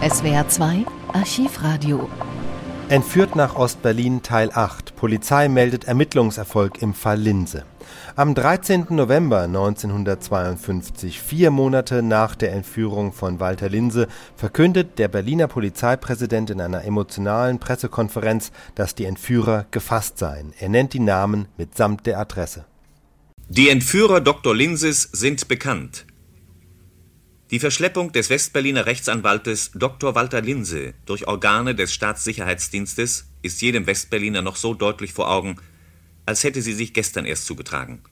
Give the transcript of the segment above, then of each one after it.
SWR 2 Archivradio. Entführt nach Ostberlin Teil 8. Polizei meldet Ermittlungserfolg im Fall Linse. Am 13. November 1952, vier Monate nach der Entführung von Walter Linse, verkündet der Berliner Polizeipräsident in einer emotionalen Pressekonferenz, dass die Entführer gefasst seien. Er nennt die Namen mitsamt der Adresse. Die Entführer Dr. Linses sind bekannt. Die Verschleppung des Westberliner Rechtsanwaltes Dr. Walter Linse durch Organe des Staatssicherheitsdienstes ist jedem Westberliner noch so deutlich vor Augen, als hätte sie sich gestern erst zugetragen.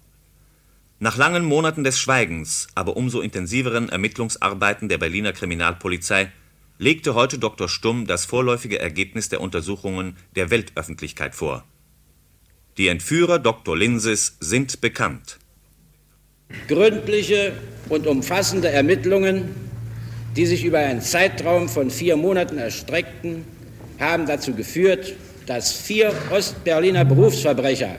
Nach langen Monaten des Schweigens, aber umso intensiveren Ermittlungsarbeiten der Berliner Kriminalpolizei legte heute Dr. Stumm das vorläufige Ergebnis der Untersuchungen der Weltöffentlichkeit vor. Die Entführer Dr. Linses sind bekannt. Gründliche und umfassende Ermittlungen, die sich über einen Zeitraum von vier Monaten erstreckten, haben dazu geführt, dass vier Ostberliner Berufsverbrecher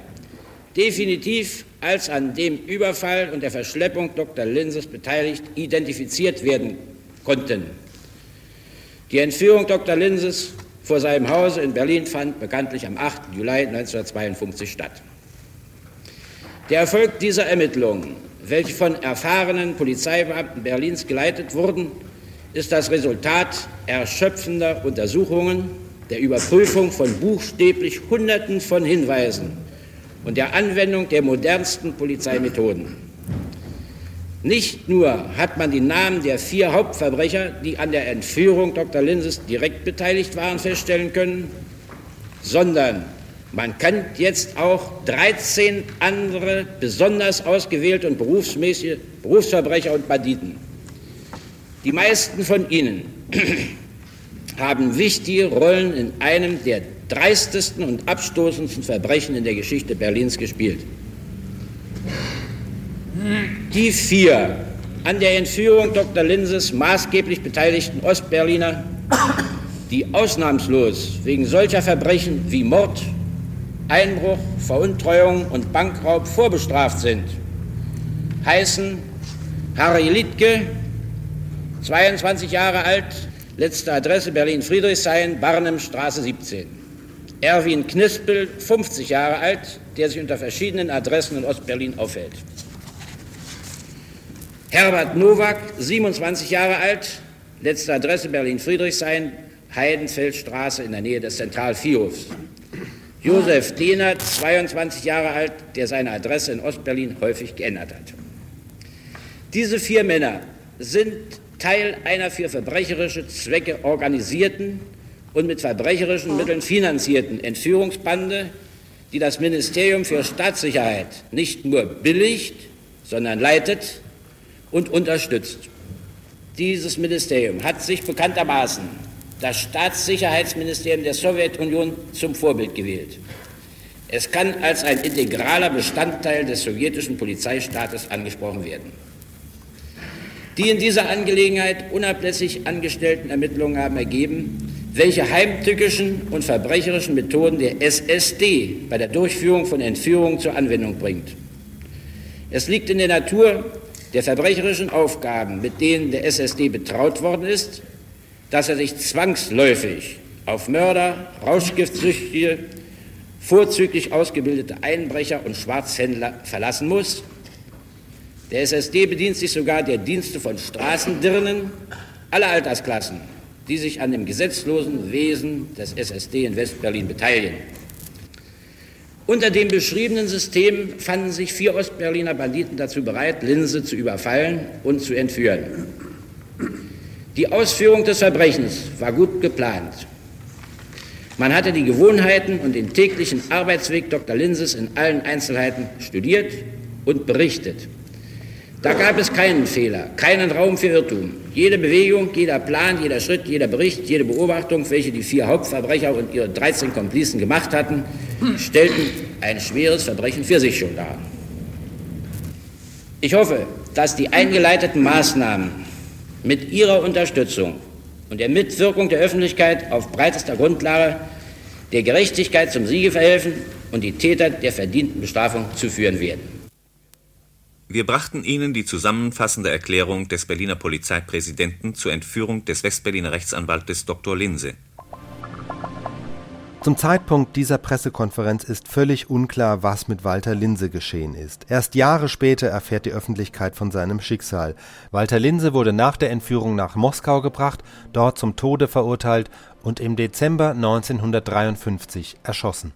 definitiv als an dem Überfall und der Verschleppung Dr. Linses beteiligt identifiziert werden konnten. Die Entführung Dr. Linses vor seinem Hause in Berlin fand bekanntlich am 8. Juli 1952 statt. Der Erfolg dieser Ermittlungen, welche von erfahrenen Polizeibeamten Berlins geleitet wurden, ist das Resultat erschöpfender Untersuchungen, der Überprüfung von buchstäblich Hunderten von Hinweisen und der Anwendung der modernsten Polizeimethoden. Nicht nur hat man die Namen der vier Hauptverbrecher, die an der Entführung Dr. Linses direkt beteiligt waren, feststellen können, sondern man kann jetzt auch 13 andere besonders ausgewählte und berufsmäßige Berufsverbrecher und Banditen. Die meisten von ihnen haben wichtige Rollen in einem der dreistesten und abstoßendsten Verbrechen in der Geschichte Berlins gespielt. Die vier an der Entführung Dr. Linses maßgeblich beteiligten Ostberliner, die ausnahmslos wegen solcher Verbrechen wie Mord, Einbruch, Veruntreuung und Bankraub vorbestraft sind, heißen Harry Littke, 22 Jahre alt, letzte Adresse Berlin-Friedrichshain, Barnemstraße 17. Erwin Knispel, 50 Jahre alt, der sich unter verschiedenen Adressen in Ostberlin aufhält. Herbert Nowak, 27 Jahre alt, letzte Adresse Berlin-Friedrichshain, Heidenfeldstraße in der Nähe des Zentralviehhofs. Josef Dehnert, 22 Jahre alt, der seine Adresse in Ostberlin häufig geändert hat. Diese vier Männer sind Teil einer für verbrecherische Zwecke organisierten und mit verbrecherischen Mitteln finanzierten Entführungsbande, die das Ministerium für Staatssicherheit nicht nur billigt, sondern leitet und unterstützt. Dieses Ministerium hat sich bekanntermaßen das Staatssicherheitsministerium der Sowjetunion zum Vorbild gewählt. Es kann als ein integraler Bestandteil des sowjetischen Polizeistaates angesprochen werden. Die in dieser Angelegenheit unablässig angestellten Ermittlungen haben ergeben, welche heimtückischen und verbrecherischen Methoden der SSD bei der Durchführung von Entführungen zur Anwendung bringt. Es liegt in der Natur der verbrecherischen Aufgaben, mit denen der SSD betraut worden ist, dass er sich zwangsläufig auf Mörder, Rauschgiftsüchtige, vorzüglich ausgebildete Einbrecher und Schwarzhändler verlassen muss. Der SSD bedient sich sogar der Dienste von Straßendirnen aller Altersklassen die sich an dem gesetzlosen Wesen des SSD in Westberlin beteiligen. Unter dem beschriebenen System fanden sich vier Ostberliner Banditen dazu bereit, Linse zu überfallen und zu entführen. Die Ausführung des Verbrechens war gut geplant. Man hatte die Gewohnheiten und den täglichen Arbeitsweg Dr. Linses in allen Einzelheiten studiert und berichtet. Da gab es keinen Fehler, keinen Raum für Irrtum. Jede Bewegung, jeder Plan, jeder Schritt, jeder Bericht, jede Beobachtung, welche die vier Hauptverbrecher und ihre 13 Komplizen gemacht hatten, stellten ein schweres Verbrechen für sich schon dar. Ich hoffe, dass die eingeleiteten Maßnahmen mit Ihrer Unterstützung und der Mitwirkung der Öffentlichkeit auf breitester Grundlage der Gerechtigkeit zum Siege verhelfen und die Täter der verdienten Bestrafung zuführen werden. Wir brachten Ihnen die zusammenfassende Erklärung des Berliner Polizeipräsidenten zur Entführung des Westberliner Rechtsanwaltes Dr. Linse. Zum Zeitpunkt dieser Pressekonferenz ist völlig unklar, was mit Walter Linse geschehen ist. Erst Jahre später erfährt die Öffentlichkeit von seinem Schicksal. Walter Linse wurde nach der Entführung nach Moskau gebracht, dort zum Tode verurteilt und im Dezember 1953 erschossen